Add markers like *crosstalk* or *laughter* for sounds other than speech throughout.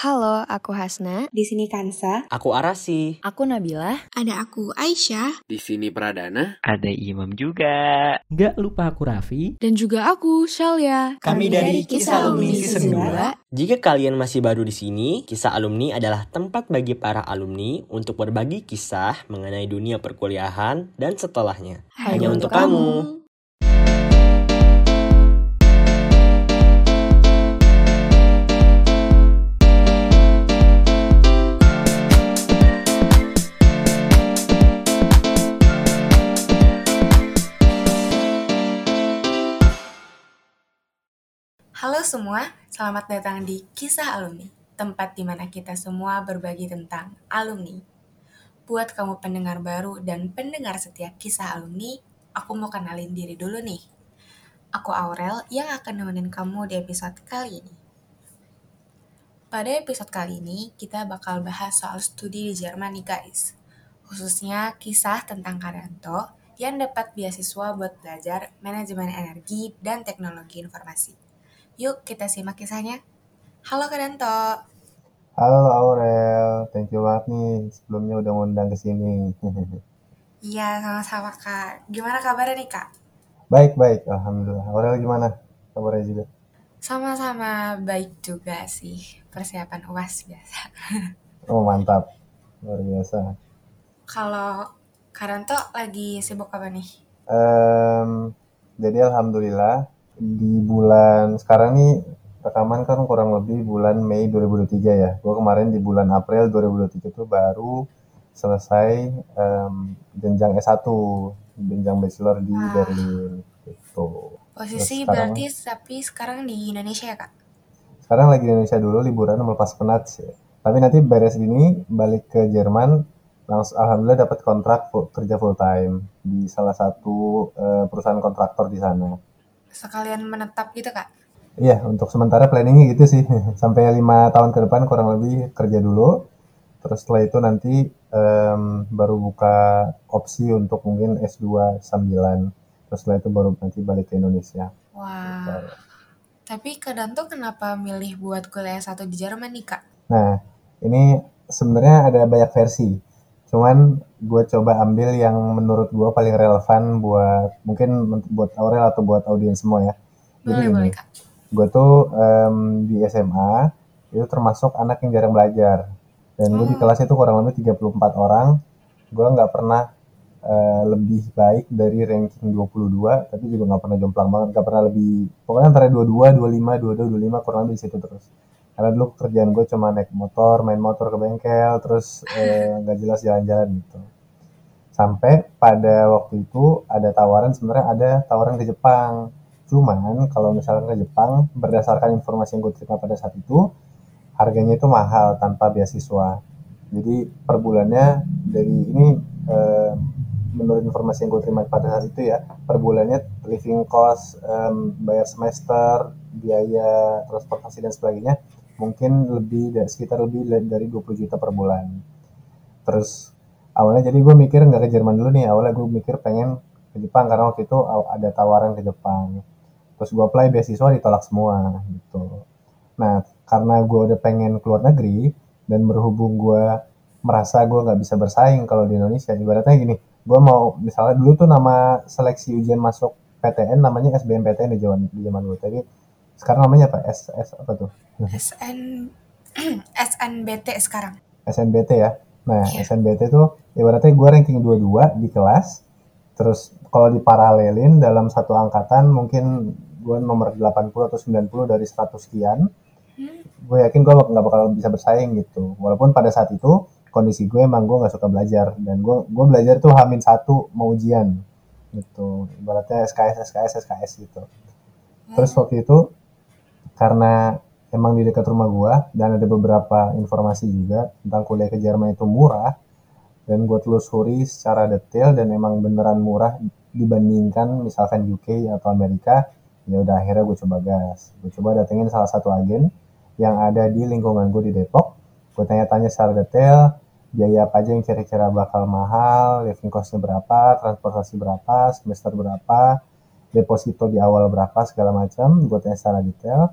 Halo, aku Hasna. Di sini Kansa. Aku Arasi. Aku Nabila. Ada aku Aisyah. Di sini Pradana. Ada Imam juga. Nggak lupa aku Raffi. Dan juga aku Shalia. Kami dari Kisah Alumni Season 2. Jika kalian masih baru di sini, Kisah Alumni adalah tempat bagi para alumni untuk berbagi kisah mengenai dunia perkuliahan dan setelahnya. Hanya untuk kamu. Halo semua, selamat datang di Kisah Alumni, tempat di mana kita semua berbagi tentang alumni. Buat kamu pendengar baru dan pendengar setia Kisah Alumni, aku mau kenalin diri dulu nih. Aku Aurel yang akan nemenin kamu di episode kali ini. Pada episode kali ini, kita bakal bahas soal studi di Jerman nih guys. Khususnya kisah tentang Karanto yang dapat beasiswa buat belajar manajemen energi dan teknologi informasi. Yuk kita simak kisahnya. Halo Kadanto. Halo Aurel, thank you banget nih sebelumnya udah ngundang ke sini. *laughs* Iya sama-sama kak. Gimana kabarnya nih kak? baik baik, alhamdulillah. Aurel gimana? Kabarnya juga? Sama-sama baik juga sih. Persiapan uas biasa. *laughs* Oh mantap, luar biasa. Kalau Karanto lagi sibuk apa nih? Em, jadi alhamdulillah di bulan sekarang nih rekaman kan kurang lebih bulan Mei 2023 ya. Gue kemarin di bulan April 2023 itu baru selesai em, jenjang S1, jenjang bachelor di Wah. Berlin gitu. Posisi Terus sekarang- berarti tapi sekarang di Indonesia ya kak? Sekarang lagi di Indonesia dulu liburan melepas penat sih. Tapi nanti beres ini balik ke Jerman langsung alhamdulillah dapat kontrak full- kerja full time di salah satu eh, perusahaan kontraktor di sana. Sekalian menetap gitu kak? Iya, untuk sementara planningnya gitu sih. *laughs* Sampai lima tahun ke depan kurang lebih kerja dulu. Terus setelah itu nanti em, baru buka opsi untuk mungkin S2 sambilan. Terus setelah itu baru nanti balik ke Indonesia. Wah. Tapi Kadanto kenapa milih buat kuliah satu di Jerman nih kak? Nah, ini sebenarnya ada banyak versi. Cuman gue coba ambil yang menurut gue paling relevan buat mungkin buat Aurel atau buat audiens semua ya. Jadi Boleh kak. gue tuh em, di SMA itu termasuk anak yang jarang belajar. Dan gue di Oh. kelas itu kurang lebih 34 orang. Gue nggak pernah eh, lebih baik dari ranking 22, tapi juga nggak pernah jomplang banget, nggak pernah lebih, pokoknya antara 22, 25, 22, 25, kurang lebih di situ terus. Karena dulu kerjaan gue cuma naik motor, main motor ke bengkel, terus eh, *laughs* nggak jelas jalan-jalan gitu. Sampai pada waktu itu ada tawaran, sebenarnya ada tawaran ke Jepang. Cuman kalau misalkan ke Jepang, berdasarkan informasi yang gue terima pada saat itu, harganya itu mahal tanpa beasiswa. Jadi per bulannya dari ini eh, menurut informasi yang gue terima pada saat itu ya, per bulannya living cost, em, bayar semester, biaya transportasi dan sebagainya mungkin lebih da- sekitar lebih le- dari 20 juta per bulan. Terus awalnya jadi gue mikir nggak ke Jerman dulu nih, awalnya gue mikir pengen ke Jepang karena waktu itu ada tawaran ke Jepang. Terus gue apply beasiswa ditolak semua gitu. Nah, karena gue udah pengen keluar negeri dan berhubung gue merasa gue nggak bisa bersaing kalau di Indonesia, ibaratnya gini, gue mau misalnya dulu tuh nama seleksi ujian masuk PTN namanya SBMPTN di zaman di zaman gue. Tapi sekarang namanya apa? S, S apa tuh? SN SNBT *clears throat* sekarang. SNBT ya. Nah, Iya. SNBT tuh ibaratnya gue ranking 22 di kelas. Terus kalau diparalelin dalam satu angkatan mungkin gue nomor 80 atau 90 dari 100 sekian. Hmm. Gue yakin gue nggak bakal bisa bersaing gitu. Walaupun pada saat itu kondisi gue emang gue nggak suka belajar dan gue gue belajar tuh hamin satu mau ujian gitu. Ibaratnya SKS SKS SKS gitu. Terus waktu itu karena emang di dekat rumah gua dan ada beberapa informasi juga tentang kuliah ke Jerman itu murah dan gue telusuri secara detail dan emang beneran murah dibandingkan misalkan UK atau Amerika ya udah akhirnya gue coba gas. Gue coba datengin salah satu agen yang ada di lingkungan gue di Depok. Gue tanya-tanya secara detail biaya apa aja yang kira-kira bakal mahal living costnya berapa transportasi berapa semester berapa deposito di awal berapa segala macam. Gue tanya secara detail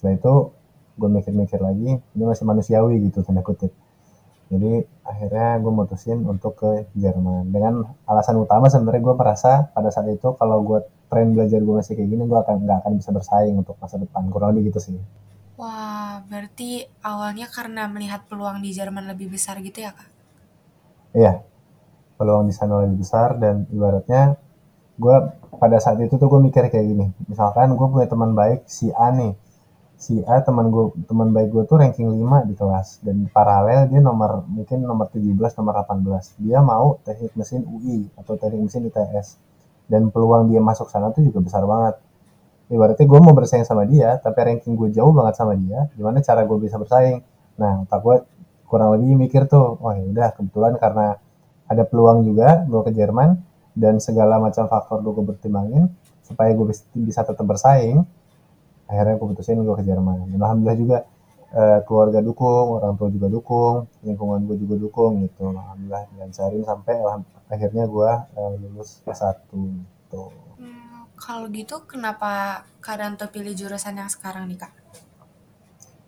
setelah itu gue mikir-mikir lagi ini masih manusiawi gitu tanda kutip. Jadi akhirnya gue mutusin untuk ke Jerman. Dengan alasan utama sebenarnya gue merasa pada saat itu kalau gue tren belajar gue masih kayak gini gue akan nggak akan bisa bersaing untuk masa depan. Kurang lebih gitu sih. Wah, berarti awalnya karena melihat peluang di Jerman lebih besar gitu ya, Kak? iya. Peluang di sana lebih besar dan ibaratnya gue pada saat itu tuh gue mikir kayak gini. Misalkan gue punya teman baik si A nih si A teman gue teman baik gue tuh ranking 5 di kelas. Dan paralel dia nomor mungkin nomor 17 nomor 18 dia mau teknik mesin UI atau teknik mesin ITS dan peluang dia masuk sana tuh juga besar banget. Ibaratnya gue mau bersaing sama dia tapi ranking gue jauh banget sama dia gimana cara gue bisa bersaing? Nah tak gue kurang lebih mikir tuh oh ya udah kebetulan karena ada peluang juga gue ke Jerman dan segala macam faktor gue pertimbangin supaya gue bisa tetap bersaing akhirnya gue putusin gue ke Jerman. Dan alhamdulillah juga eh, keluarga dukung orang tua juga dukung lingkungan gue juga dukung gitu. Alhamdulillah dan sehari sampai akhirnya gue eh, lulus S1 gitu. Hmm, kalau gitu kenapa Kak Danto pilih jurusan yang sekarang nih, Kak?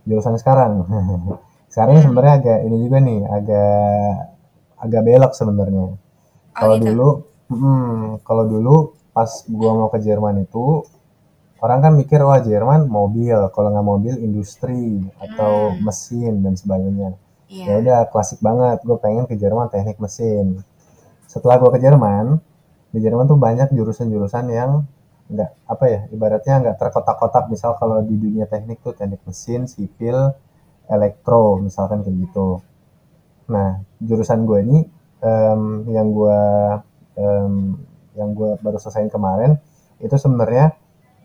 jurusan sekarang? *laughs* Sekarang ini sebenarnya agak ini juga nih agak agak belok sebenarnya. Oh kalau gitu? dulu mm, kalau dulu pas gua mau ke Jerman itu orang kan mikir wah Jerman mobil kalau nggak mobil industri atau Hmm. mesin dan sebagainya. Ya Iya. udah klasik banget. Gue pengen ke Jerman teknik mesin. Setelah gue ke Jerman di Jerman tuh banyak jurusan-jurusan yang nggak apa ya ibaratnya nggak terkotak-kotak. Misal kalau di dunia teknik tuh teknik mesin sipil elektro misalkan kayak gitu. Nah jurusan gue ini em, yang gue em, yang gue baru selesaiin kemarin itu sebenarnya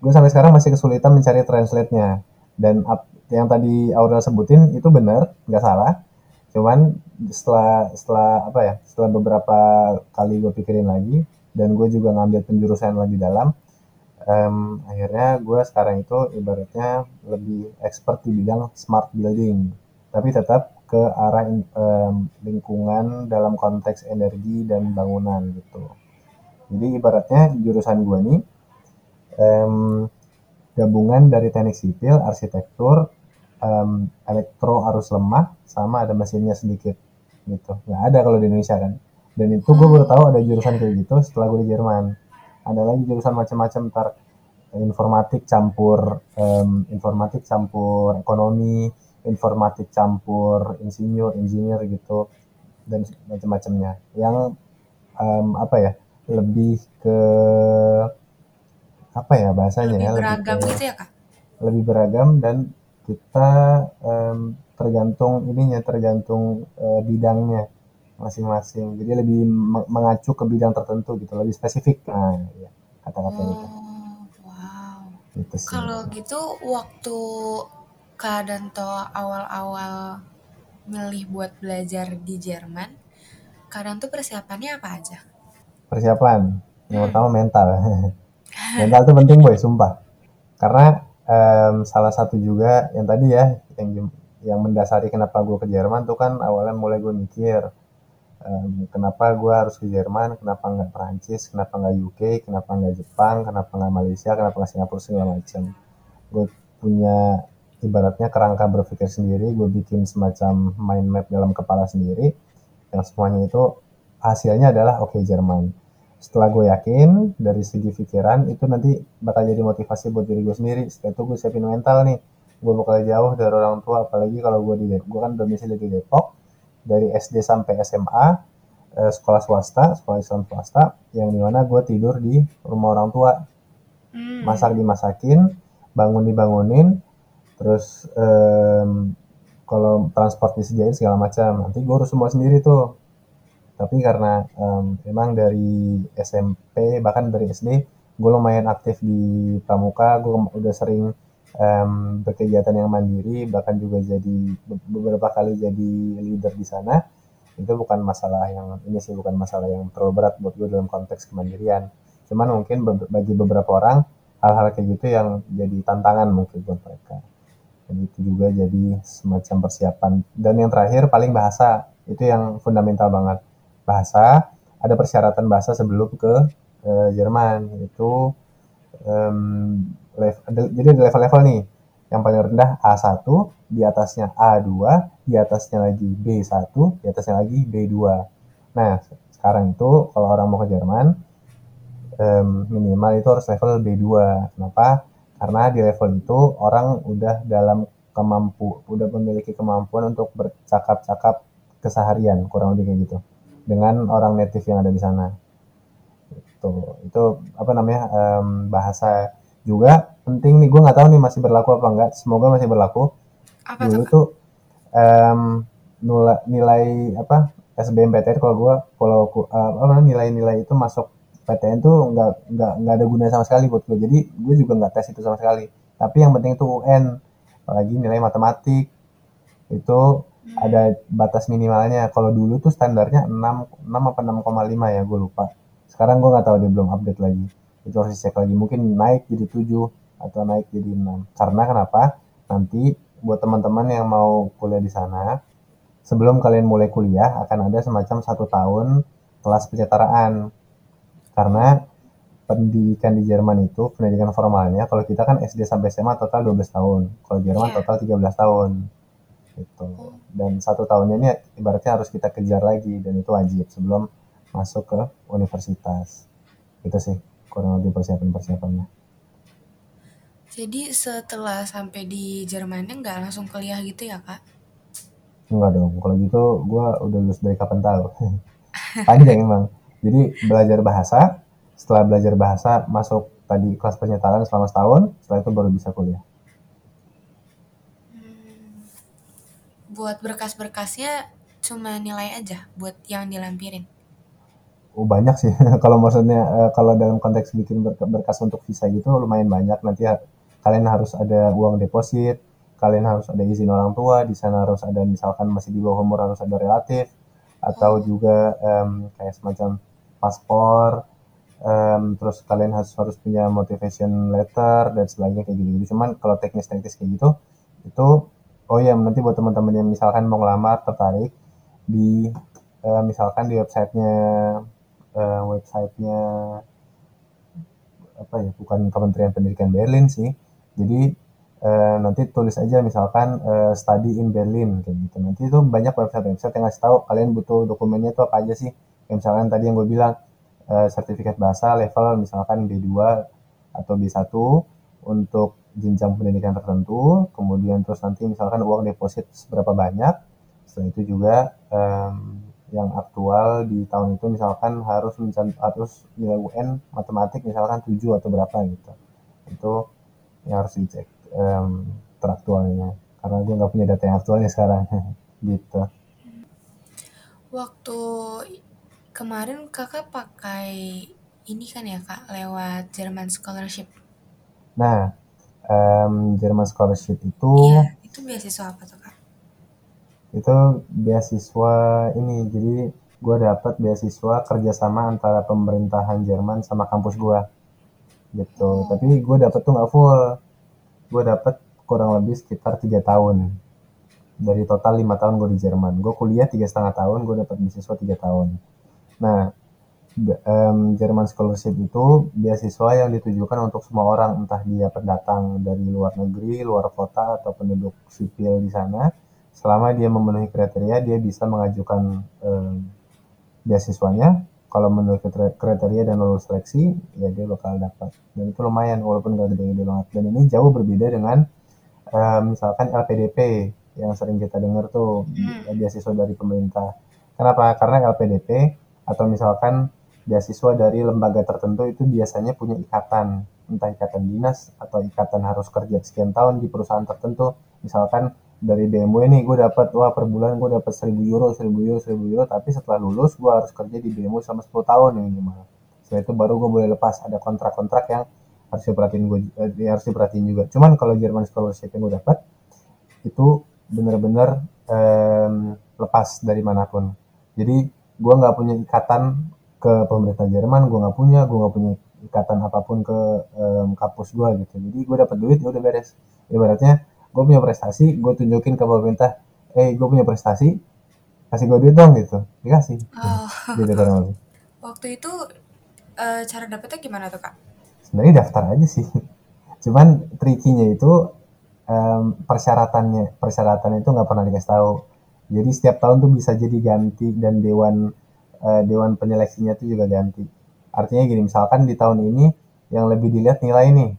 gue sampai sekarang masih kesulitan mencari translate-nya. Dan ap- yang tadi Aurel sebutin itu benar nggak salah. Cuman setelah setelah apa ya setelah beberapa kali gue pikirin lagi dan gue juga ngambil penjurusan lebih dalam em, akhirnya gue sekarang itu ibaratnya lebih expert di bidang smart building. Tapi tetap ke arah em, lingkungan dalam konteks energi dan bangunan gitu. Jadi ibaratnya jurusan gue nih em, gabungan dari teknik sipil arsitektur em, elektro arus lemah sama ada mesinnya sedikit gitu. Nggak ada kalau di Indonesia kan. Dan itu gue baru tahu ada jurusan kayak gitu setelah gue di Jerman. Ada lagi jurusan macam-macam ntar informatik campur em, informatik campur ekonomi informatik campur insinyur engineer gitu dan macam-macamnya. Yang em, apa ya lebih ke apa ya bahasanya Lebih ya lebih beragam ke gitu ya, Kak? lebih beragam dan kita em, tergantung ininya tergantung eh, bidangnya masing-masing jadi lebih me- mengacu ke bidang tertentu gitu lebih spesifik nah ya kata-kata itu Oh, wow. gitu sih Kalau gitu waktu Kak Danto awal-awal milih buat belajar di Jerman, Kak Danto persiapannya apa aja? persiapan yang Hmm. pertama mental *laughs* mental itu penting boy sumpah. Karena em, salah satu juga yang tadi ya yang yang mendasari kenapa gue ke Jerman tuh kan awalnya mulai gue mikir em, kenapa gue harus ke Jerman kenapa nggak Perancis kenapa nggak UK kenapa nggak Jepang kenapa nggak Malaysia kenapa nggak Singapura segala macam. Gue punya ibaratnya kerangka berpikir sendiri gue bikin semacam mind map dalam kepala sendiri yang semuanya itu hasilnya adalah oke Jerman setelah gue yakin dari segi pikiran itu nanti bakal jadi motivasi buat diri gue sendiri. Setelah itu gue siapin mental nih. Gue bakal jauh dari orang tua apalagi kalau gue di Depok gue kan domisili di Depok. Dari SD sampai SMA eh, sekolah swasta sekolah Islam swasta yang di mana gue tidur di rumah orang tua. Hmm. masak dimasakin bangun dibangunin terus em, kalau transport disediain segala macam. Nanti gue urus semua sendiri tuh tapi karena em, memang dari SMP bahkan dari SD gue lumayan aktif di pramuka gue udah sering em, berkegiatan yang mandiri bahkan juga jadi be- beberapa kali jadi leader di sana. Itu bukan masalah yang ini sih bukan masalah yang terlalu berat buat gue dalam konteks kemandirian. Cuman mungkin bagi beberapa orang hal-hal kayak gitu yang jadi tantangan mungkin buat mereka. Dan itu juga jadi semacam persiapan. Dan yang terakhir paling bahasa itu yang fundamental banget bahasa ada persyaratan bahasa sebelum ke eh, Jerman itu em, lev- ada- jadi ada level-level nih yang paling rendah A1, di atasnya A2, di atasnya lagi B1, di atasnya lagi B2. Nah, sekarang itu kalau orang mau ke Jerman, um, minimal itu harus level B2. Kenapa? Karena di level itu orang udah dalam kemampu, udah memiliki kemampuan untuk bercakap-cakap keseharian, kurang lebih kayak gitu, dengan orang native yang ada di sana. Itu, itu apa namanya um, bahasa juga penting nih. Gue nggak tahu nih masih berlaku apa enggak semoga masih berlaku. Apa dulu tuh? tuh em, nula- nilai apa SBMPTN kalau gue kalau apa namanya, nilai-nilai itu masuk PTN tuh nggak nggak nggak ada gunanya sama sekali buat gue jadi gue juga nggak tes itu sama sekali. Tapi yang penting itu UN apalagi nilai matematik. Itu ada batas minimalnya. Kalau dulu tuh standarnya 6 6 apa 6,5 ya gue lupa. Sekarang gue nggak tahu dia belum update lagi. Itu harus dicek lagi. Mungkin naik jadi 7 atau naik jadi 6 karena kenapa? Nanti buat teman-teman yang mau kuliah di sana sebelum kalian mulai kuliah akan ada semacam satu tahun kelas penyetaraan karena pendidikan di Jerman itu pendidikan formalnya kalau kita kan SD sampai SMA total 12 tahun. Kalau Jerman Iya. total 13 tahun gitu. Dan satu tahunnya ini ibaratnya harus kita kejar lagi dan itu wajib sebelum masuk ke universitas. Itu sih kurang lebih persiapan persiapannya Jadi setelah sampai di Jermannya nggak langsung kuliah gitu ya kak? enggak dong. Kalau gitu gue udah lulus dari kapan tahu. *laughs* Panjang emang. Jadi belajar bahasa setelah belajar bahasa masuk tadi kelas penyetaraan selama setahun setelah itu baru bisa kuliah buat berkas-berkasnya cuma nilai aja buat yang dilampirin. Oh banyak sih. *laughs* Kalau maksudnya eh, kalau dalam konteks bikin berk- berkas untuk visa gitu lumayan banyak. Nanti ha- kalian harus ada uang deposit kalian harus ada izin orang tua di sana harus ada misalkan masih di bawah umur harus ada relatif atau juga em, kayak semacam paspor em, terus kalian harus harus punya motivation letter dan sebagainya kayak gitu, gitu cuman kalau teknis-teknis kayak gitu itu oh ya nanti buat teman-teman yang misalkan mau ngelamar tertarik di eh, misalkan di websitenya eh, websitenya apa ya bukan Kementerian Pendidikan Berlin sih. Jadi eh, nanti tulis aja misalkan eh, study in Berlin kayak gitu. Nanti itu banyak website-website yang ngasih tahu kalian butuh dokumennya itu apa aja sih. Kayak misalkan tadi yang gue bilang eh, sertifikat bahasa level misalkan B2 atau B1 untuk jenjang pendidikan tertentu kemudian terus nanti misalkan uang deposit seberapa banyak setelah itu juga em, yang aktual di tahun itu misalkan harus harus nilai UN matematik misalkan 7 atau berapa gitu. Itu yang harus dicek em, teraktualnya karena gue nggak punya data yang aktualnya sekarang *laughs* gitu. Waktu kemarin kakak pakai ini kan ya kak lewat German Scholarship. nah em, German scholarship itu Iya, itu beasiswa apa tuh kak? itu beasiswa ini jadi gue dapat beasiswa kerjasama antara pemerintahan Jerman sama kampus gue gitu. Tapi gue dapet tuh nggak full. Gue dapet kurang lebih sekitar tiga tahun. Dari total lima tahun gue di Jerman. Gue kuliah tiga setengah tahun gue dapat beasiswa tiga tahun. Nah em, German Scholarship itu beasiswa yang ditujukan untuk semua orang entah dia pendatang dari luar negeri luar kota atau penduduk sipil di sana. Selama dia memenuhi kriteria dia bisa mengajukan em, beasiswanya. Kalau memenuhi kriter- kriteria dan lolos seleksi ya dia bakal dapat. Dan itu lumayan walaupun gak gede-gede banget. Dan ini jauh berbeda dengan eh, misalkan LPDP yang sering kita dengar tuh Hmm. beasiswa dari pemerintah. Kenapa? Karena LPDP atau misalkan beasiswa dari lembaga tertentu itu biasanya punya ikatan. Entah ikatan dinas atau ikatan harus kerja sekian tahun di perusahaan tertentu. Misalkan dari BMW nih gue dapat wah per bulan gue dapat 1000 euro 1000 euro 1000 euro tapi setelah lulus gue harus kerja di BMW selama 10 tahun nih minimal. Setelah itu baru gue boleh lepas. Ada kontrak-kontrak yang harus diperhatiin gue eh, harus diperhatiin juga. Cuman kalau German scholarship yang gue dapat itu bener-bener em, lepas dari mana pun. Jadi gue nggak punya ikatan ke pemerintah Jerman gue nggak punya gue nggak punya ikatan apa pun ke em, kampus gue gitu. Jadi gue dapat duit ya udah beres. Ibaratnya gue punya prestasi gue tunjukin ke pemerintah eh gue punya prestasi kasih gue duit dong gitu. Dikasih. Oh, gitu kurang lebih waktu itu eh, cara dapetnya gimana tuh kak? sebenarnya daftar aja sih. *laughs* Cuman trikinya itu um, persyaratannya persyaratan itu nggak pernah dikasih tahu. Jadi setiap tahun tuh bisa jadi ganti dan dewan uh, dewan penyeleksinya itu juga ganti. Artinya gini misalkan di tahun ini yang lebih dilihat nilai nih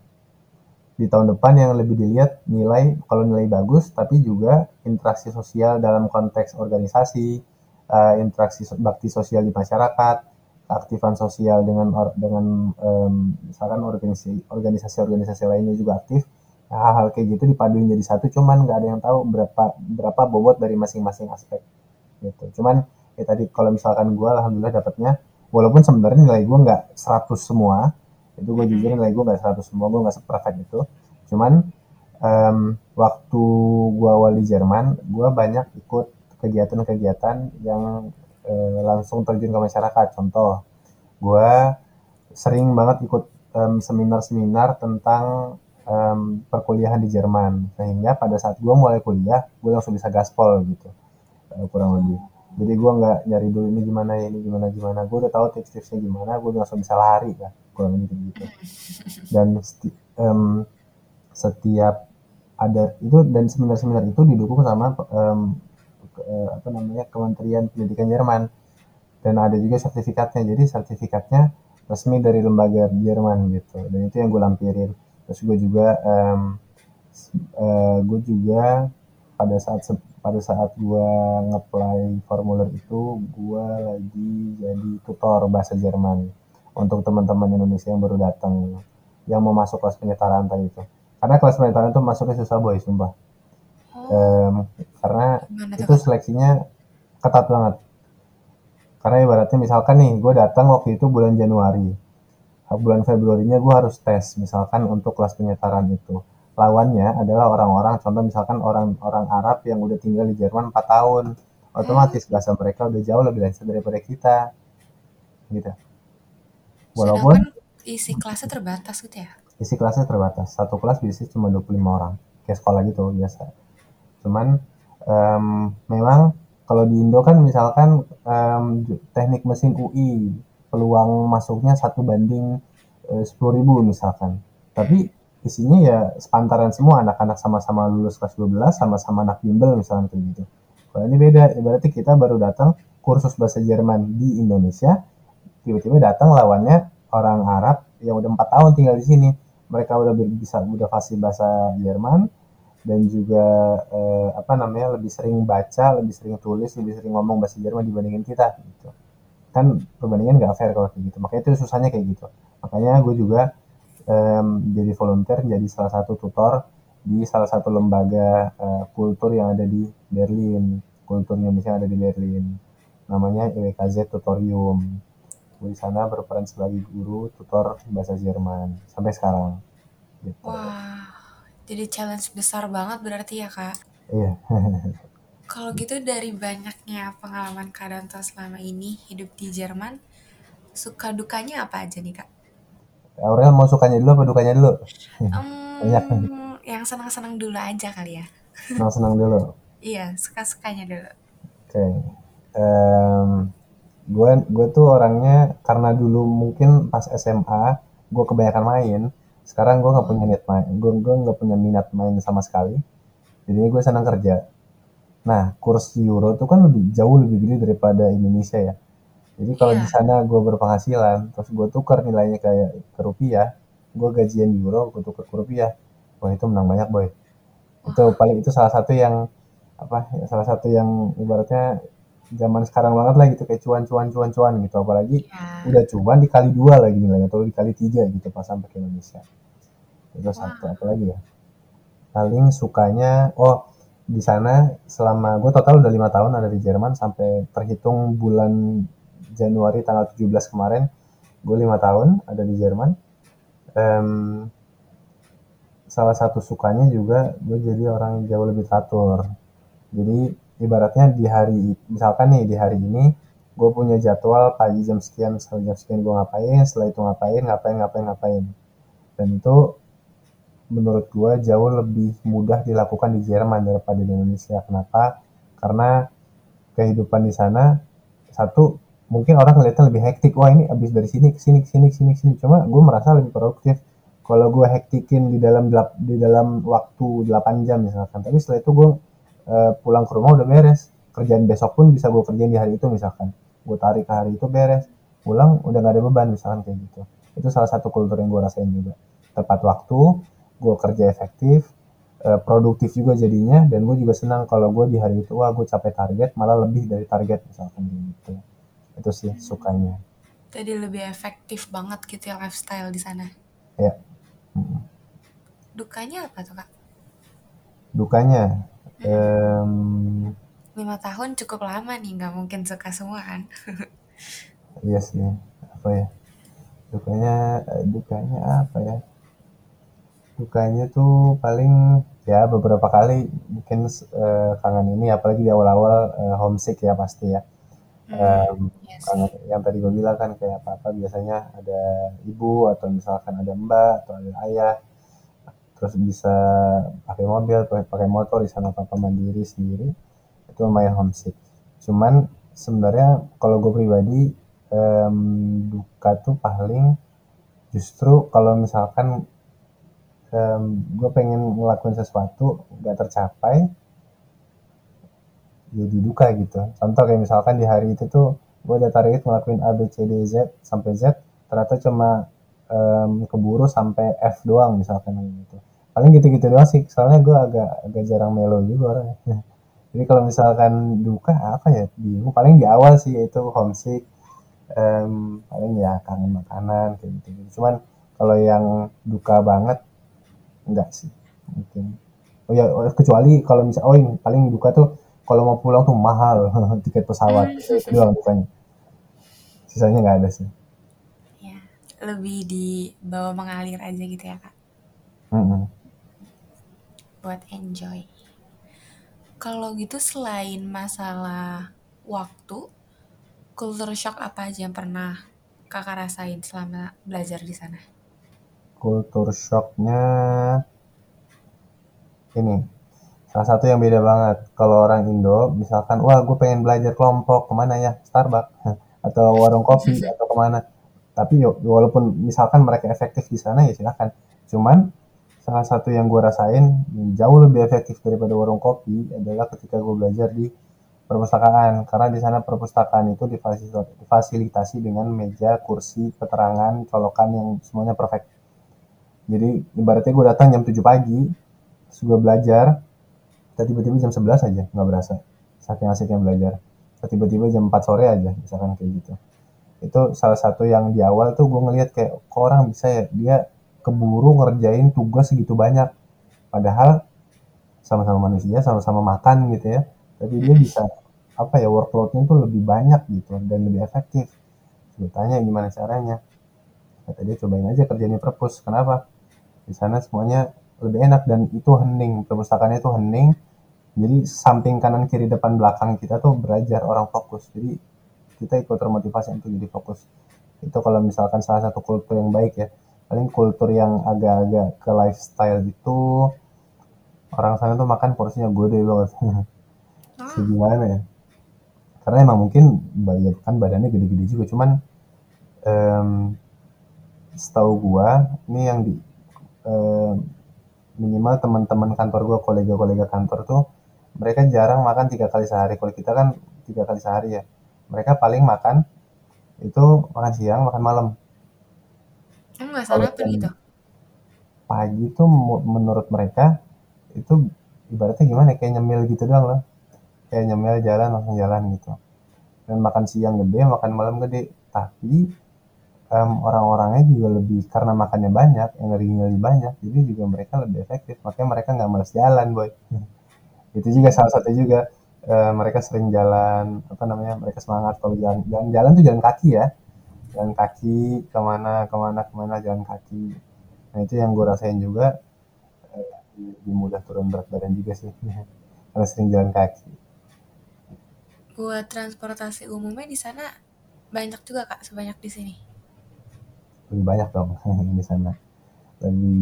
di tahun depan yang lebih dilihat nilai kalau nilai bagus tapi juga interaksi sosial dalam konteks organisasi uh, interaksi bakti sosial di masyarakat keaktifan sosial dengan dengan um, misalkan organisasi organisasi-organisasi lainnya juga aktif. Hal-hal kayak gitu dipaduin jadi satu cuman nggak ada yang tahu berapa berapa bobot dari masing-masing aspek. Gitu. Cuman ya tadi kalau misalkan gue alhamdulillah dapatnya walaupun sebenarnya nilai gue nggak 100 semua itu gue jujur nilai gue nggak 100 semua gue nggak seperfect itu cuman um, waktu gue awal di Jerman gue banyak ikut kegiatan-kegiatan yang uh, langsung terjun ke masyarakat. Contoh gue sering banget ikut seminar-seminar um, tentang um, perkuliahan di Jerman. Sehingga pada saat gue mulai kuliah gue langsung bisa gaspol gitu uh, kurang lebih jadi gue nggak nyari dulu ini gimana ya ini gimana gimana. Gue udah tahu tips-tipsnya gimana gue langsung bisa lari kan kurang lebih gitu. Dan um, setiap ada itu dan seminar-seminar itu didukung sama um, uh, apa namanya Kementerian Pendidikan Jerman. Dan ada juga sertifikatnya. Jadi sertifikatnya resmi dari lembaga Jerman gitu. Dan itu yang gue lampirin. Terus gue juga um, uh, gue juga pada saat pada saat gue ngeplay formulir itu gue lagi jadi tutor bahasa Jerman untuk teman-teman Indonesia yang baru datang yang mau masuk kelas penyetaraan tadi itu. Karena kelas penyetaraan itu masuknya susah boy sumpah. Oh. um, karena itu seleksinya ketat banget. Karena ibaratnya misalkan nih gue datang waktu itu bulan Januari. Bulan Februarinya gue harus tes misalkan untuk kelas penyetaran itu lawannya adalah orang-orang contoh misalkan orang-orang Arab yang udah tinggal di Jerman 4 tahun otomatis hmm. bahasa mereka udah jauh lebih lancar daripada kita gitu. Walaupun Sedangkan isi kelasnya terbatas gitu ya? isi kelasnya terbatas. Satu kelas bisa cuma 25 orang kayak sekolah gitu biasa. Cuman um, memang kalau di Indo kan misalkan um, teknik mesin UI peluang masuknya satu banding eh, sepuluh ribu misalkan. Tapi isinya ya sepantaran semua anak-anak sama-sama lulus kelas 12 sama-sama anak bimbel misalnya kayak gitu. Kalau ini beda berarti kita baru datang kursus bahasa Jerman di Indonesia tiba-tiba datang lawannya orang Arab yang udah empat tahun tinggal di sini. Mereka udah bisa udah fasih bahasa Jerman dan juga eh, apa namanya lebih sering baca lebih sering tulis lebih sering ngomong bahasa Jerman dibandingin kita gitu. Kan perbandingan nggak fair kalau kayak gitu. Makanya itu susahnya kayak gitu. Makanya gue juga um, jadi volunteer jadi salah satu tutor di salah satu lembaga uh, kultur yang ada di Berlin. Kultur Indonesia yang ada di Berlin. Namanya IWKZ Tutorium. Gue di sana berperan sebagai guru tutor bahasa Jerman sampai sekarang. Gitu. wah jadi challenge besar banget berarti ya kak. Iya. *laughs* Kalau gitu dari banyaknya pengalaman Kak Danto selama ini hidup di Jerman, suka dukanya apa aja nih Kak? Aurel mau sukanya dulu apa dukanya dulu? Um, Banyak Yang senang-senang dulu aja kali ya. Senang-senang dulu? iya, suka-sukanya dulu. Oke. Okay. Um, gue gue tuh orangnya karena dulu mungkin pas SMA gue kebanyakan main sekarang gue nggak punya niat main gue gue nggak punya minat main sama sekali jadi gue senang kerja Nah, kurs euro itu kan lebih jauh lebih gede daripada Indonesia ya. Jadi kalau yeah. di sana gue berpenghasilan, terus gue tukar nilainya kayak ke rupiah, gue gajian euro, gue tukar ke rupiah, wah itu menang banyak boy. Itu paling itu salah satu yang apa? Ya, salah satu yang ibaratnya zaman sekarang banget lah gitu kayak cuan cuan cuan cuan gitu apalagi yeah. udah cuan dikali dua lagi nilainya atau dikali tiga gitu pas sampai ke Indonesia itu wow. satu apalagi ya paling sukanya oh di sana selama gue total udah lima tahun ada di Jerman sampai terhitung bulan Januari tanggal 17 kemarin gue lima tahun ada di Jerman um, salah satu sukanya juga gue jadi orang yang jauh lebih teratur jadi ibaratnya di hari misalkan nih di hari ini gue punya jadwal pagi jam sekian sampai jam sekian gue ngapain setelah itu ngapain ngapain ngapain ngapain dan itu menurut gue jauh lebih mudah dilakukan di Jerman daripada di Indonesia. Kenapa? Karena kehidupan di sana satu mungkin orang ngeliatnya lebih hektik. Wah ini abis dari sini ke sini ke sini ke sini ke sini. Cuma gue merasa lebih produktif kalau gue hektikin di dalam di dalam waktu 8 jam misalkan. Tapi setelah itu gue eh, pulang ke rumah udah beres. Kerjaan besok pun bisa gue kerjain di hari itu misalkan. Gue tarik ke hari itu beres. Pulang udah gak ada beban misalkan kayak gitu. Itu salah satu kultur yang gue rasain juga. Tepat waktu gue kerja efektif eh, produktif juga jadinya dan gue juga senang kalau gue di hari itu wah gue capai target malah lebih dari target misalkan gitu itu sih sukanya Jadi lebih efektif banget gitu ya lifestyle di sana. ya Mm. Dukanya apa tuh kak? dukanya em, Lima tahun cukup lama nih, nggak mungkin suka semua kan? *laughs* iya sih apa ya dukanya eh, dukanya apa ya dukanya tuh paling ya beberapa kali mungkin eh, kangen ini apalagi di awal-awal eh, homesick ya pasti ya Iya sih. kangen yang tadi gue bilang kan kayak apa-apa biasanya ada ibu atau misalkan ada mbak atau ada ayah terus bisa pakai mobil pakai pakai motor di sana papa mandiri sendiri itu lumayan homesick cuman sebenarnya kalau gue pribadi em, duka tuh paling justru kalau misalkan em, gue pengen ngelakuin sesuatu nggak tercapai jadi duka gitu. Contoh kayak misalkan di hari itu tuh gue ada target ngelakuin A B C D Z sampai Z ternyata cuma em, keburu sampai F doang misalkan gitu. Paling gitu-gitu doang sih soalnya gue agak agak jarang melo juga orangnya. *laughs* Jadi kalau misalkan duka apa ya bingung paling di awal sih yaitu homesick Em, paling ya kangen makanan kayak gitu, gitu. cuman kalau yang duka banget enggak sih mungkin. Oh ya kecuali kalau misal oh ini paling duka tuh kalau mau pulang tuh mahal *laughs* tiket pesawat itu doang dukanya sisanya nggak ada sih Ya, lebih dibawa mengalir aja gitu ya kak, Mm-mm. buat enjoy. Kalau gitu selain masalah waktu, culture shock apa aja yang pernah kakak rasain selama belajar di sana? kultur shocknya ini salah satu yang beda banget. Kalau orang Indo misalkan wah gue pengen belajar kelompok ke mana ya? Starbucks. *laughs* Atau warung kopi atau ke mana. Tapi yo, walaupun misalkan mereka efektif di sana ya silakan. Cuman salah satu yang gue rasain jauh lebih efektif daripada warung kopi adalah ketika gue belajar di perpustakaan. Karena di sana perpustakaan itu difasilitasi, dengan meja kursi keterangan colokan yang semuanya perfect. Jadi ibaratnya gue datang jam 7 pagi terus gue belajar tiba-tiba jam 11 aja nggak berasa. Saking asiknya belajar. Tiba-tiba jam 4 sore aja misalkan kayak gitu. Itu salah satu yang di awal tuh gue ngeliat kayak kok orang bisa ya? Dia keburu ngerjain tugas segitu banyak. Padahal sama-sama manusia sama-sama makan gitu ya. Tapi dia bisa apa ya workloadnya tuh lebih banyak gitu dan lebih efektif. Gue tanya gimana caranya. Kata dia cobain aja kerjanya perpus. Kenapa? Di sana semuanya lebih enak dan itu hening perpustakaannya itu hening jadi samping kanan kiri depan belakang kita tuh belajar orang fokus. Jadi kita ikut termotivasi untuk jadi fokus. Itu kalau misalkan salah satu kultur yang baik ya. Paling kultur yang agak-agak ke lifestyle itu orang sana tuh makan porsinya gede banget. *laughs* Segimana ya? Karena emang mungkin banyak kan badannya gede-gede juga. Cuman em, setahu gua ini yang di em, minimal teman-teman kantor gua kolega-kolega kantor tuh mereka jarang makan tiga kali sehari. Kalau kita kan tiga kali sehari ya. Mereka paling makan itu makan siang makan malam. Emang nggak Kalau sarapan gitu? pagi tuh mu- menurut mereka itu ibaratnya gimana? Ya, kayak nyemil gitu doang loh. Kayak nyemil jalan langsung jalan gitu. Dan makan siang gede makan malam gede. Tapi em, orang-orangnya juga lebih karena makannya banyak energinya lebih banyak jadi juga mereka lebih efektif. Makanya mereka nggak males jalan boy itu juga salah satu juga eh, mereka sering jalan apa namanya mereka semangat kalau jalan jalan jalan tuh jalan kaki ya. Jalan kaki ke mana ke mana ke mana jalan kaki. Nah itu yang gue rasain juga lebih mudah turun berat badan juga sih. *laughs* Karena sering jalan kaki. Buat transportasi umumnya di sana banyak juga kak sebanyak di sini. lebih banyak dong *laughs* di sana. Lebih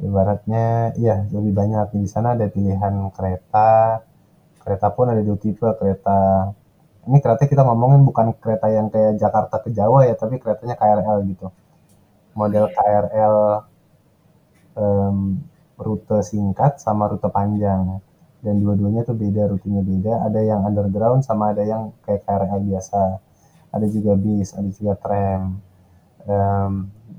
ibaratnya iya lebih banyak. Di sana ada pilihan kereta. Kereta pun ada dua tipe. Kereta ini kereta kita ngomongin bukan kereta yang kayak Jakarta ke Jawa ya tapi keretanya KRL gitu. Model KRL em, rute singkat sama rute panjang. Dan dua-duanya tuh beda rutenya beda. Ada yang underground sama ada yang kayak KRL biasa. Ada juga bis ada juga tram. Em,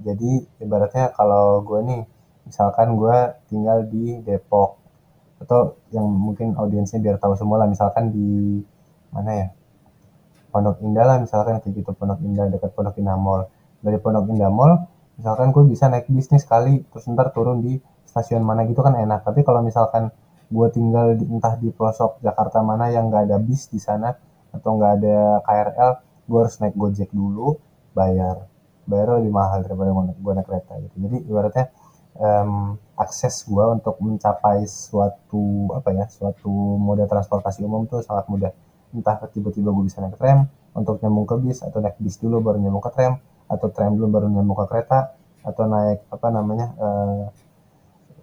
jadi ibaratnya kalau gue nih misalkan gue tinggal di Depok atau yang mungkin audiensnya biar tahu semua lah misalkan di mana ya? Pondok Indah lah misalkan kayak gitu Pondok Indah dekat Pondok Indah Mall. Dari Pondok Indah Mall misalkan gue bisa naik bisnis sekali terus ntar turun di stasiun mana gitu kan enak. Tapi kalau misalkan gue tinggal di, entah di pelosok Jakarta mana yang nggak ada bis di sana atau nggak ada KRL gue harus naik Gojek dulu bayar. Bayar lebih mahal daripada gue naik kereta gitu. Jadi ibaratnya um, akses gue untuk mencapai suatu apa ya suatu moda transportasi umum tuh sangat mudah. Entah tiba-tiba gue bisa naik tram untuk nyambung ke bis atau naik bis dulu baru nyambung ke tram atau tram dulu baru nyambung ke kereta atau naik apa namanya uh,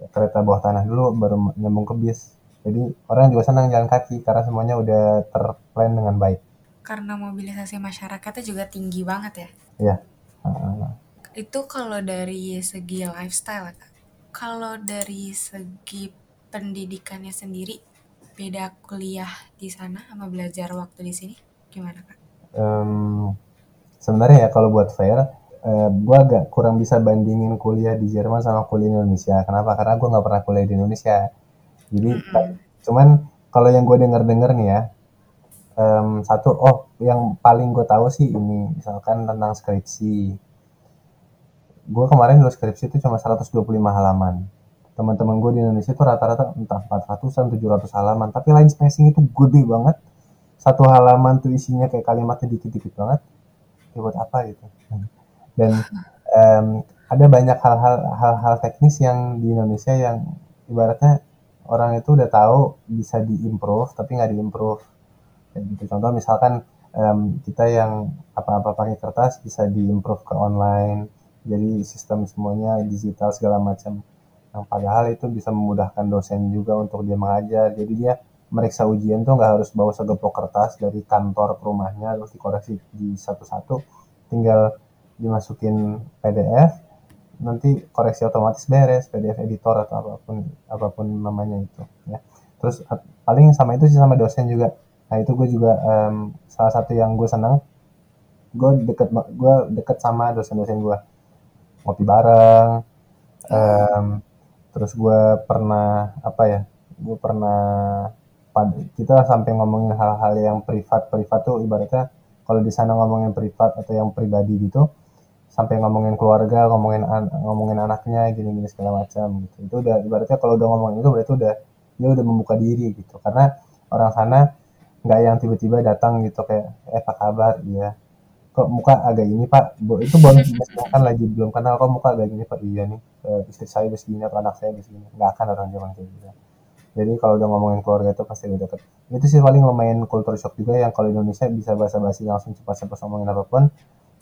kereta bawah tanah dulu baru nyambung ke bis. Jadi orang juga senang jalan kaki karena semuanya udah terplan dengan baik. Karena mobilisasi masyarakatnya juga tinggi banget ya? Iya. Uh, itu kalau dari segi lifestyle kak kalau dari segi pendidikannya sendiri beda kuliah di sana sama belajar waktu di sini gimana kak? Um, sebenarnya ya kalau buat fair, uh, gue agak kurang bisa bandingin kuliah di Jerman sama kuliah di Indonesia. Kenapa? Karena gue nggak pernah kuliah di Indonesia. Jadi, mm -hmm. cuman kalau yang gue denger-denger nih ya, um, satu, oh yang paling gue tahu sih ini, misalkan tentang skripsi. Gue kemarin nulis skripsi itu cuma 125 halaman. Teman-teman gue di Indonesia itu rata-rata entah 400-an, 700 halaman. Tapi line spacing itu gede banget. Satu halaman tuh isinya kayak kalimatnya dikit-dikit banget. Ya buat apa gitu. Dan um, ada banyak hal-hal hal-hal teknis yang di Indonesia yang ibaratnya orang itu udah tahu bisa diimprove tapi nggak diimprove kayak gitu contoh misalkan um, kita yang apa-apa pakai kertas bisa diimprove ke online jadi sistem semuanya digital segala macam. Yang padahal itu bisa memudahkan dosen juga untuk dia mengajar. Jadi dia meriksa ujian tuh nggak harus bawa segeplok kertas dari kantor ke rumahnya terus dikoreksi di satu-satu. Tinggal dimasukin PDF nanti koreksi otomatis beres PDF editor atau apa pun apa pun namanya itu ya. Terus paling sama itu sih sama dosen juga. Nah itu gue juga um, salah satu yang gue senang. Gue deket gue deket sama dosen-dosen gue ngopi bareng um, terus gue pernah apa ya gue pernah kita sampai ngomongin hal-hal yang privat privat tuh ibaratnya kalau di sana ngomongin privat atau yang pribadi gitu sampai ngomongin keluarga ngomongin an ngomongin anaknya gini-gini segala macam gitu. Itu udah ibaratnya kalau udah ngomongin itu berarti udah dia udah membuka diri gitu. Karena orang sana nggak yang tiba-tiba datang gitu kayak eh apa kabar? Iya kok muka agak ini pak? Itu boleh kan lagi belum kenal. Kok muka agak gini pak? Iya nih istri saya begini atau anak saya begini nggak akan orang zaman kayak gitu. Jadi kalau udah ngomongin keluarga itu pasti udah deket. Itu sih paling lumayan culture shock juga yang kalau Indonesia bisa basa-basi langsung cepat-cepat ngomongin apa pun.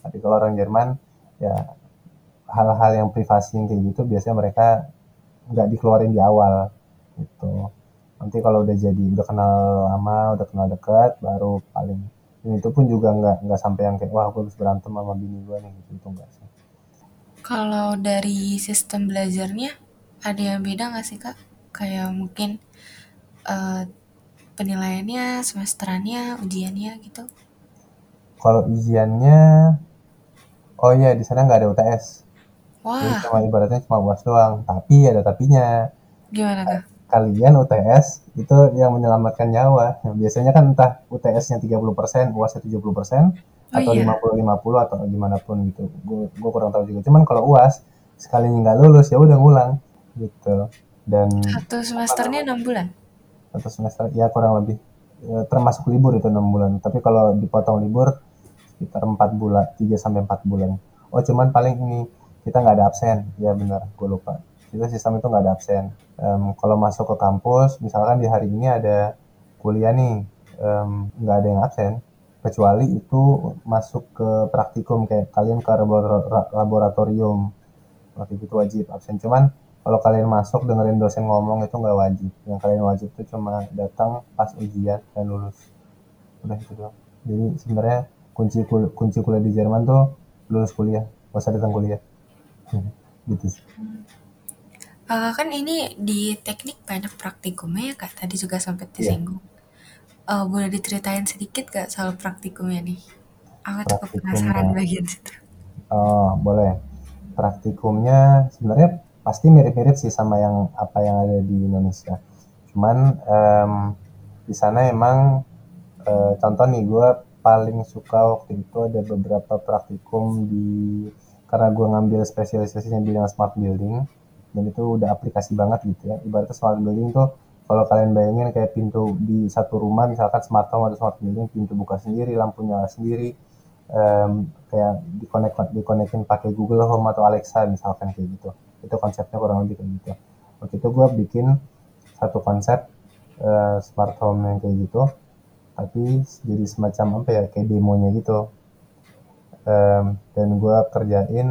Tapi kalau orang Jerman ya hal-hal yang privasi yang kayak gitu biasanya mereka nggak dikeluarin di awal gitu. Nanti kalau udah jadi udah kenal lama udah kenal dekat baru paling dan itu pun juga nggak nggak sampai yang kayak wah aku harus berantem sama bini gue nih gitu itu enggak sih. Kalau dari sistem belajarnya ada yang beda nggak sih kak? Kayak mungkin uh, penilaiannya semesterannya ujiannya gitu. Kalau ujiannya oh iya di sana nggak ada UTS wah jadi cuma ibaratnya cuma uas doang tapi ada tapinya. Gimana kak kalian UTS itu yang menyelamatkan nyawa. Nah, biasanya kan entah UTS-nya 30%, UAS-nya 70%, Oh atau iya. 50-50 atau gimana pun gitu. Gue kurang tahu juga. Cuman kalau UAS sekalinya nggak lulus ya udah ngulang gitu. Dan Satu semesternya enam bulan. satu semester ya kurang lebih Ya, termasuk libur itu enam bulan. Tapi kalau dipotong libur sekitar empat bulan, 3 sampai 4 bulan. Oh cuman paling ini kita nggak ada absen. Ya benar, gue lupa. Kita sistem itu nggak ada absen. Em, kalau masuk ke kampus, misalkan di hari ini ada kuliah nih, em, nggak ada yang absen. Kecuali itu masuk ke praktikum kayak kalian ke labora- laboratorium. Waktu itu wajib absen. Cuman kalau kalian masuk dengerin dosen ngomong itu nggak wajib. Yang kalian wajib itu cuma datang pas ujian dan lulus. Udah itu doang. Jadi sebenarnya kunci kul- kunci kuliah di Jerman tuh lulus kuliah, nggak usah datang kuliah. *laughs* gitu sih. Eh, kan ini di teknik banyak praktikumnya ya kak, tadi juga sempat Iya. disinggung. Eh, boleh diceritain sedikit gak soal praktikumnya nih? Aku cukup penasaran Praktikumnya. bagian situ. Oh, boleh. Praktikumnya sebenarnya pasti mirip-mirip sih sama yang apa yang ada di Indonesia. Cuman em, di sana emang eh, contoh nih gue paling suka waktu itu ada beberapa praktikum di karena gue ngambil spesialisasinya bidang smart building dan itu udah aplikasi banget gitu ya. Ibaratnya smart building tuh kalau kalian bayangin kayak pintu di satu rumah misalkan smart home atau smart building pintu buka sendiri, lampu nyala sendiri, em, kayak dikonek dikonekin pakai Google Home atau Alexa misalkan kayak gitu. Itu konsepnya kurang lebih kayak gitu. Waktu itu gue bikin satu konsep eh, smart home yang kayak gitu tapi jadi semacam apa ya kayak demonya gitu. Em, dan gue kerjain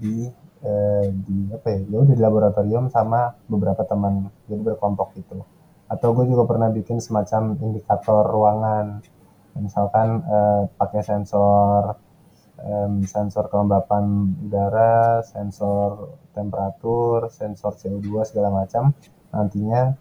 di eh, di apa ya ya udah di laboratorium sama beberapa teman jadi berkelompok gitu atau gue juga pernah bikin semacam indikator ruangan misalkan eh, pakai sensor em, sensor kelembapan udara, sensor temperatur, sensor CO2 segala macam. Nantinya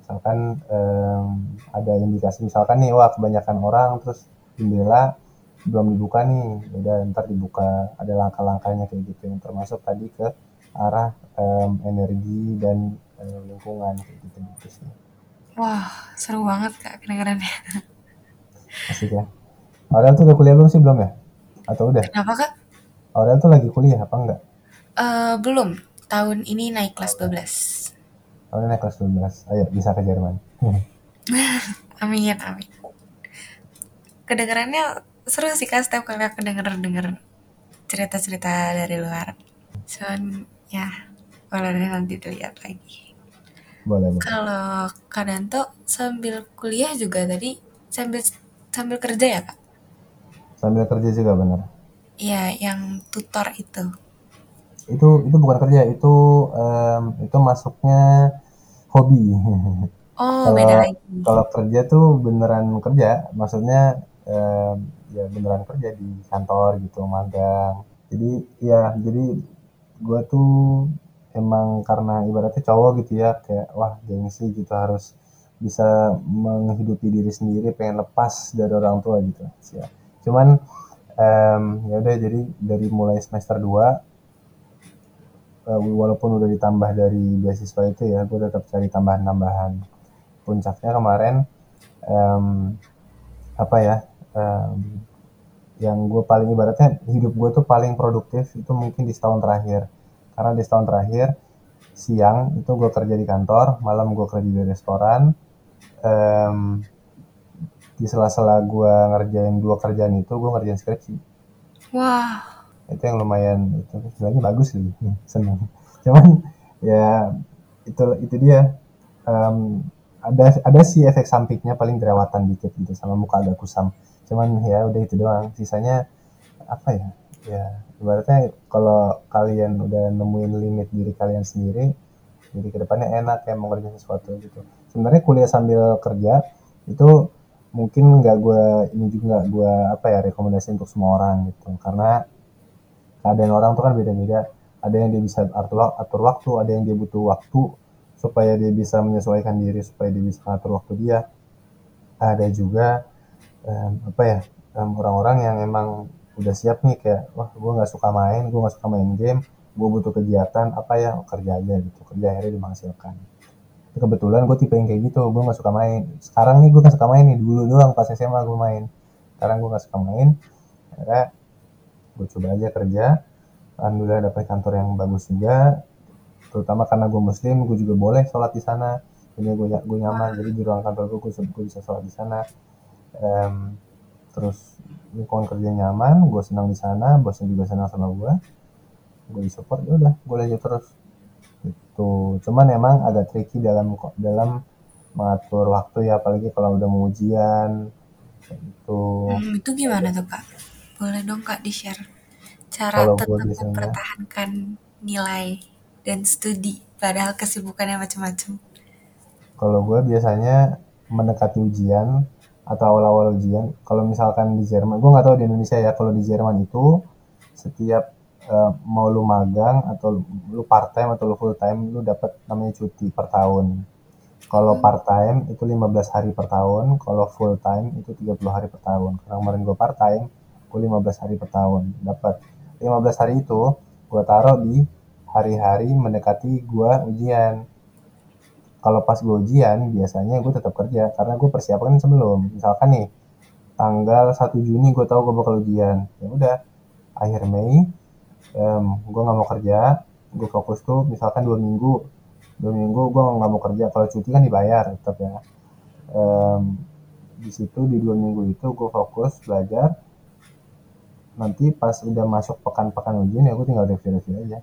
misalkan em, ada indikasi misalkan nih wah kebanyakan orang terus jendela belum dibuka nih, udah ntar dibuka ada langkah-langkahnya kayak gitu yang termasuk tadi ke arah em, energi dan eh, lingkungan kayak gitu gitu sih. Wah, seru banget kak kedengarannya. Asik ya. Aurel tuh udah kuliah belum sih belum ya? Atau udah? Kenapa kak? Aurel tuh lagi kuliah apa enggak? Eh, belum. Tahun ini naik kelas 12. Aurel naik kelas 12. Ayo bisa ke Jerman. *laughs* Amin, amin. Kedengarannya seru sih kak setiap kali aku denger-denger cerita-cerita dari luar. Cuman ya, boleh deh nanti dilihat lagi. boleh. Kalau Danto sambil kuliah juga tadi sambil sambil kerja ya kak? Sambil kerja juga bener. Iya, yang tutor itu. Itu itu bukan kerja, itu em, itu masuknya hobi. Oh, Kalau beda lagi. kalau kerja tuh beneran kerja, maksudnya em, ya beneran kerja di kantor gitu, magang. Jadi ya jadi gua tuh emang karena ibaratnya cowok gitu ya kayak wah gengsi gitu harus bisa menghidupi diri sendiri pengen lepas dari orang tua gitu sih ya. Cuman em, ya udah jadi dari mulai semester 2 eh, walaupun udah ditambah dari beasiswa itu ya gue tetap cari tambahan-tambahan puncaknya kemarin em, apa ya em, yang gue paling ibaratnya hidup gue tuh paling produktif itu mungkin di setahun terakhir. Karena di setahun terakhir siang itu gue kerja di kantor malam gue kerja di restoran. Em, di sela-sela gue ngerjain dua kerjaan itu gue ngerjain skripsi. Wah, itu yang lumayan itu sebenarnya bagus sih seneng. *laughs* Cuman ya itu itu dia. Em, ada ada sih efek sampingnya paling jerawatan dikit gitu sama muka agak kusam cuman ya udah itu doang. Sisanya apa ya? Ya ibaratnya kalau kalian udah nemuin limit diri kalian sendiri jadi ke depannya enak ya mau ngerjain sesuatu gitu. Sebenarnya kuliah sambil kerja itu mungkin nggak gue ini juga nggak gue apa ya rekomendasi untuk semua orang gitu. Karena keadaan orang tuh kan beda-beda. Ada yang dia bisa atur, atur waktu ada yang dia butuh waktu supaya dia bisa menyesuaikan diri supaya dia bisa atur waktu dia. Ada juga em, apa ya em, orang-orang yang emang udah siap nih kayak wah gue nggak suka main gue nggak suka main game gue butuh kegiatan apa ya oh, kerja aja gitu. Kerja akhirnya menghasilkan Tapi kebetulan gue tipe yang kayak gitu gue nggak suka main. Sekarang nih gue nggak suka main nih dulu doang pas SMA gue main. Sekarang gue nggak suka main akhirnya gue coba aja kerja. Alhamdulillah dapat kantor yang bagus juga. Terutama karena gue muslim gue juga boleh sholat di sana. Jadi gue gue nyaman. Jadi di ruang kantor gue gue, gue bisa sholat di sana Em, terus lingkungan kerja nyaman gue senang di sana bosnya juga senang sama gue gue disupport ya udah gue lanjut terus itu cuman emang agak tricky dalam dalam mengatur waktu ya apalagi kalau udah mau ujian gitu hmm, itu gimana tuh kak? Boleh dong kak di-share cara kalau tetap biasanya mempertahankan nilai dan studi padahal kesibukannya macam-macam. kalau gue biasanya mendekati ujian atau awal-awal ujian kalau misalkan di Jerman gue nggak tahu di Indonesia ya kalau di Jerman itu setiap uh, mau lu magang atau lu part time atau lu full time lu dapat namanya cuti per tahun. Kalau Hmm. part time itu 15 hari per tahun, kalau full time itu 30 hari per tahun. Karena kemarin gue part time, gue 15 hari per tahun. Dapat 15 hari itu gue taruh di hari-hari mendekati gue ujian. Kalau pas gue ujian, biasanya gue tetap kerja karena gue persiapkan sebelum. Misalkan nih, tanggal 1 Juni gue tahu gue bakal ujian. Ya udah, akhir Mei um, gue nggak mau kerja, gue fokus tuh misalkan dua minggu, dua minggu gue nggak mau kerja. Kalau cuti kan dibayar tetap ya. Um, di situ di dua minggu itu gue fokus belajar. Nanti pas udah masuk pekan-pekan ujian ya gue tinggal review-review aja.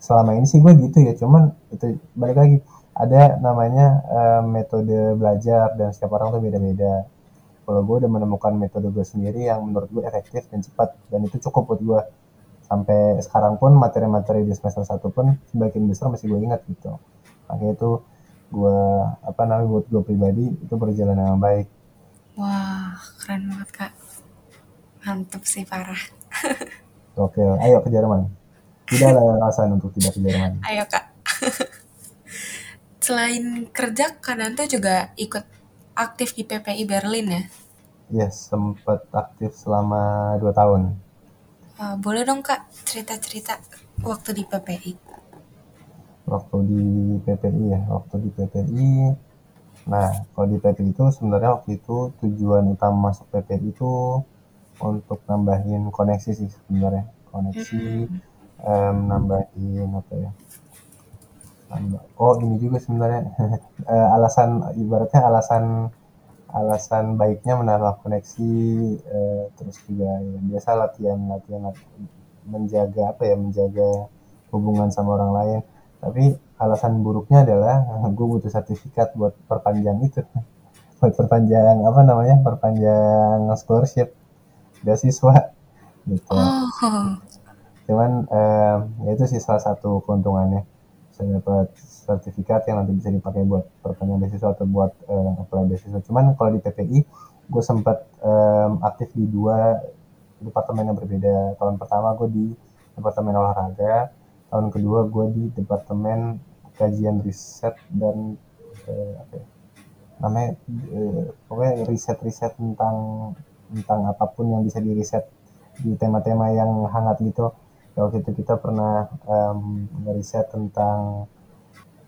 Selama ini sih gue gitu ya, cuman itu balik lagi ada namanya um, metode belajar dan setiap orang tuh beda-beda. Kalau gue udah menemukan metode gue sendiri yang menurut gue efektif dan cepat dan itu cukup buat gue sampai sekarang pun materi-materi di semester 1 pun sebagian besar masih gue ingat gitu makanya itu gue apa namanya buat gue pribadi itu berjalan dengan baik Wah, keren banget kak. Mantep sih parah. *laughs* oke ayo ke Jerman tidak ada alasan untuk tidak ke Jerman Ayo kak. *laughs* Selain kerja, Kak Danto juga ikut aktif di PPI Berlin ya? yes sempat aktif selama 2 tahun Uh, boleh dong kak cerita-cerita waktu di PPI? waktu di PPI ya waktu di PPI nah kalau di PPI itu sebenarnya waktu itu tujuan utama masuk PPI itu untuk nambahin koneksi sih sebenarnya koneksi em, nambahin apa ya oh ini juga sebenarnya. *laughs* Eh, alasan ibaratnya alasan alasan baiknya menambah koneksi eh, terus juga ya, biasa latihan latihan menjaga apa ya menjaga hubungan sama orang lain. Tapi alasan buruknya adalah *laughs* gue butuh sertifikat buat perpanjang itu. *laughs* Buat perpanjang apa namanya perpanjang scholarship beasiswa. Gitu. Oh, cuman ya itu sih salah satu keuntungannya saya dapat sertifikat yang nanti bisa dipakai buat perpanjang beasiswa atau buat eh, apply beasiswa. Cuman kalau di PPI gue sempat em, aktif di dua departemen yang berbeda. Tahun pertama gue di departemen olahraga tahun kedua gue di departemen kajian riset dan eh, apa ya, namanya eh, pokoknya riset-riset tentang tentang apa pun yang bisa diriset di tema-tema yang hangat gitu waktu itu kita pernah ngeriset tentang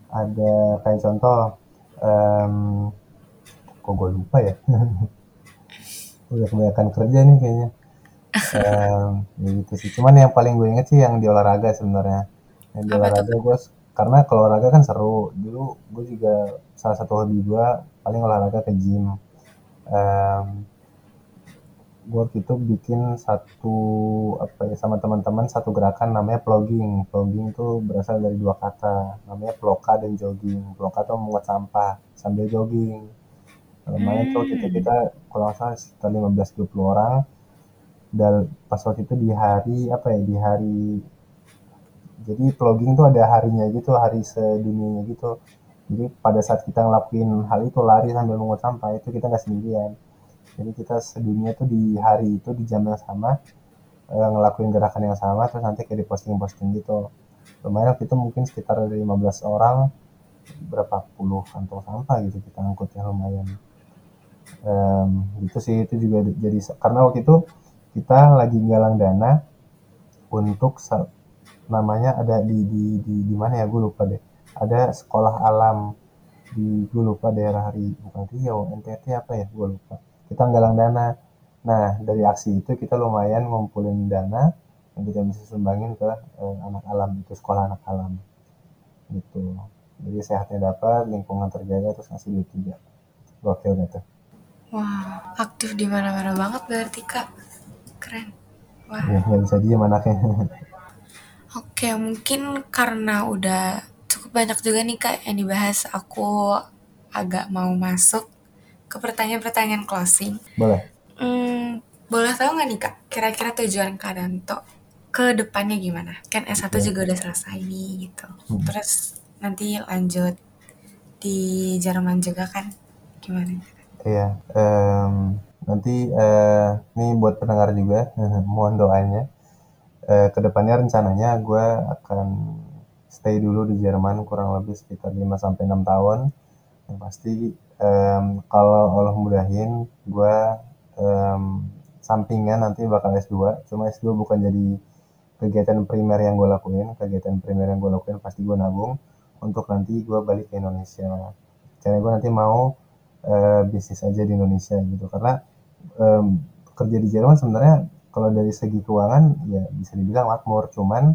ada kayak contoh em, kok gue lupa ya? *laughs* Udah kebanyakan kerja nih kayaknya. Em, ya gitu sih. Cuman yang paling gue inget sih yang di olahraga sebenarnya. Yang di Apa olahraga gue karena kalau olahraga kan seru. Dulu gue juga salah satu hobi gue paling olahraga ke gym. Em, gue itu bikin satu apa ya sama teman-teman satu gerakan namanya plogging. Plogging tuh berasal dari dua kata namanya ploka dan jogging. Ploka tuh menguat sampah sambil jogging. Lumayan tuh kita kita kalau salah sekitar 15-20 orang. Dan pas waktu itu di hari apa ya di hari jadi plogging tuh ada harinya gitu hari sedunianya gitu. Jadi pada saat kita ngelakuin hal itu lari sambil menguat sampah itu kita nggak sendirian jadi kita sedunia tuh di hari itu di jam yang sama eh, ngelakuin gerakan yang sama terus nanti kayak di posting-posting gitu. Lumayan waktu itu mungkin sekitar ada 15 orang berapa puluh kantong sampah gitu kita angkutnya lumayan. Em, gitu sih itu juga di- jadi karena waktu itu kita lagi galang dana untuk namanya ada di di di di mana ya gue lupa deh. Ada sekolah alam di gue lupa daerah hari bukan Riau NTT apa ya gue lupa kita galang dana. Nah dari aksi itu kita lumayan ngumpulin dana yang kita bisa sumbangin ke eh, anak alam itu sekolah anak alam. Gitu. Jadi sehatnya dapat lingkungan terjaga terus ngasih duit juga. Gokil gitu Wah, aktif di mana-mana banget berarti kak. Keren. Wah. ya nggak bisa diem anaknya. *laughs* Oke, mungkin karena udah cukup banyak juga nih kak yang dibahas, aku agak mau masuk ke pertanyaan-pertanyaan closing. boleh Hmm, boleh tahu nggak nih kak, kira-kira tujuan Kak Danto ke depannya gimana? Kan S1 Ya. juga udah selesai nih gitu. Hmm. Terus nanti lanjut di Jerman juga kan? Gimana? Iya, em, nanti eh, ini buat pendengar juga, *laughs* mohon doanya. uh, ke depannya rencananya gue akan stay dulu di Jerman kurang lebih sekitar 5 sampai 6 tahun. Yang pasti um, kalau Allah mudahin gue um, sampingan nanti bakal S2. Cuma S2 bukan jadi kegiatan primer yang gue lakuin. Kegiatan primer yang gue lakuin pasti gue nabung untuk nanti gue balik ke Indonesia. Caranya gue nanti mau uh, bisnis aja di Indonesia gitu karena um, kerja di Jerman sebenarnya kalau dari segi keuangan ya bisa dibilang makmur cuman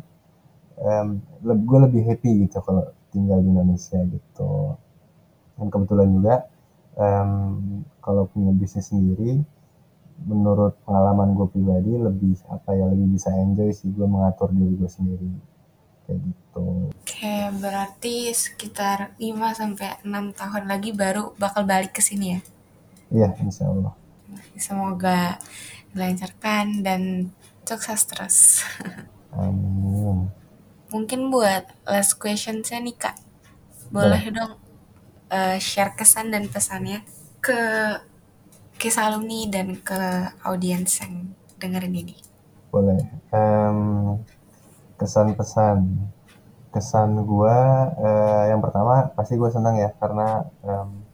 um, gue lebih happy gitu kalau tinggal di Indonesia gitu dan kebetulan juga um, kalau punya bisnis sendiri menurut pengalaman gue pribadi lebih apa ya lebih bisa enjoy sih gue mengatur diri gue sendiri kayak gitu. Oke, berarti sekitar 5 sampai 6 tahun lagi baru bakal balik ke sini ya? Iya, insya Allah. Semoga dilancarkan dan sukses terus. Amin. Mungkin buat last question saya nih kak, boleh Boleh. dong uh, share kesan dan pesannya ke kisah alumni dan ke audiens yang dengerin ini. Boleh. Um, kesan pesan kesan gue uh, yang pertama pasti gue senang ya karena um,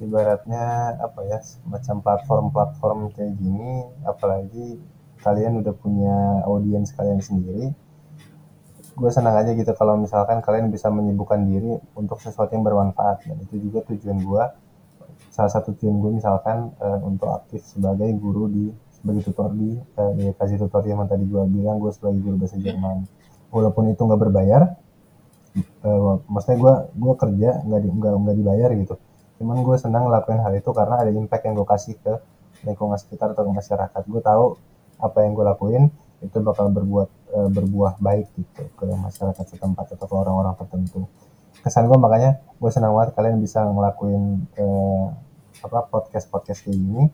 ibaratnya apa ya macam platform-platform kayak gini apalagi kalian udah punya audiens kalian sendiri gue senang aja gitu kalau misalkan kalian bisa menyibukkan diri untuk sesuatu yang bermanfaat. Dan itu juga tujuan gue salah satu tujuan gue misalkan uh, untuk aktif sebagai guru di sebagai tutor di uh, di kasih tutorial yang tadi gue bilang gue sebagai guru bahasa Jerman. Walaupun itu nggak berbayar uh, maksudnya gue gue kerja nggak di, nggak nggak dibayar gitu. Cuman gue senang ngelakuin hal itu karena ada impact yang gue kasih ke lingkungan sekitar atau ke masyarakat. Gue tahu apa yang gue lakuin itu bakal berbuat uh, berbuah baik gitu ke masyarakat setempat atau ke orang-orang tertentu kesan gue makanya gue senang banget kalian bisa ngelakuin uh, apa podcast podcast kayak gini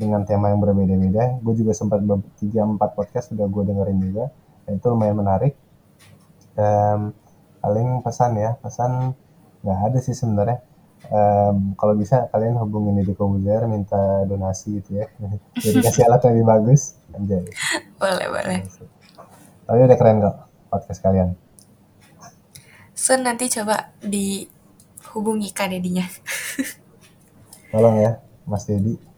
dengan tema yang berbeda-beda. Gue juga sempat tiga empat podcast sudah gue dengerin juga, dan itu lumayan menarik. Um, paling pesan ya, pesan nggak ada sih sebenarnya. Um, kalau bisa kalian hubungin di Kobuzer minta donasi gitu ya. *laughs* Jadi kasih alat yang lebih bagus. Anjay. Boleh, boleh. Tapi udah keren kok podcast kalian. So nanti coba dihubungi Kak Dedinya. *laughs* Tolong ya, Mas Dedi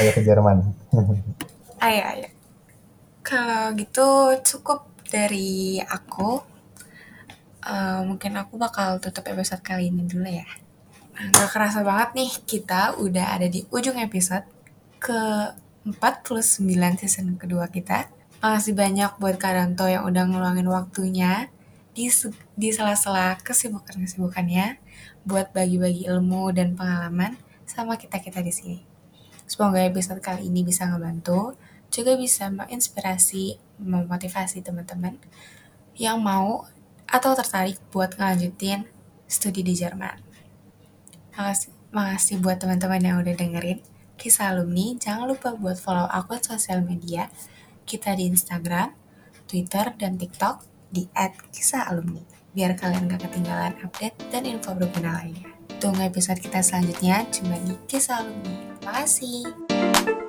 ayo ke Jerman *laughs* ayo ayo kalau gitu cukup dari aku uh, mungkin aku bakal tutup episode kali ini dulu ya nah, Gak kerasa banget nih kita udah ada di ujung episode ke 49 season kedua kita Makasih banyak buat Karanto yang udah ngeluangin waktunya di, di sela-sela kesibukan-kesibukannya buat bagi-bagi ilmu dan pengalaman sama kita-kita di sini. Semoga episode kali ini bisa ngebantu, juga bisa menginspirasi, memotivasi teman-teman yang mau atau tertarik buat ngelanjutin studi di Jerman. Makasih, makasih buat teman-teman yang udah dengerin kisah alumni. Jangan lupa buat follow akun sosial media kita di Instagram, Twitter, dan TikTok di @kisah_alumni biar kalian gak ketinggalan update dan info berguna lainnya. Tunggu episode kita selanjutnya cuma di Kisah Alumni. Terima kasih.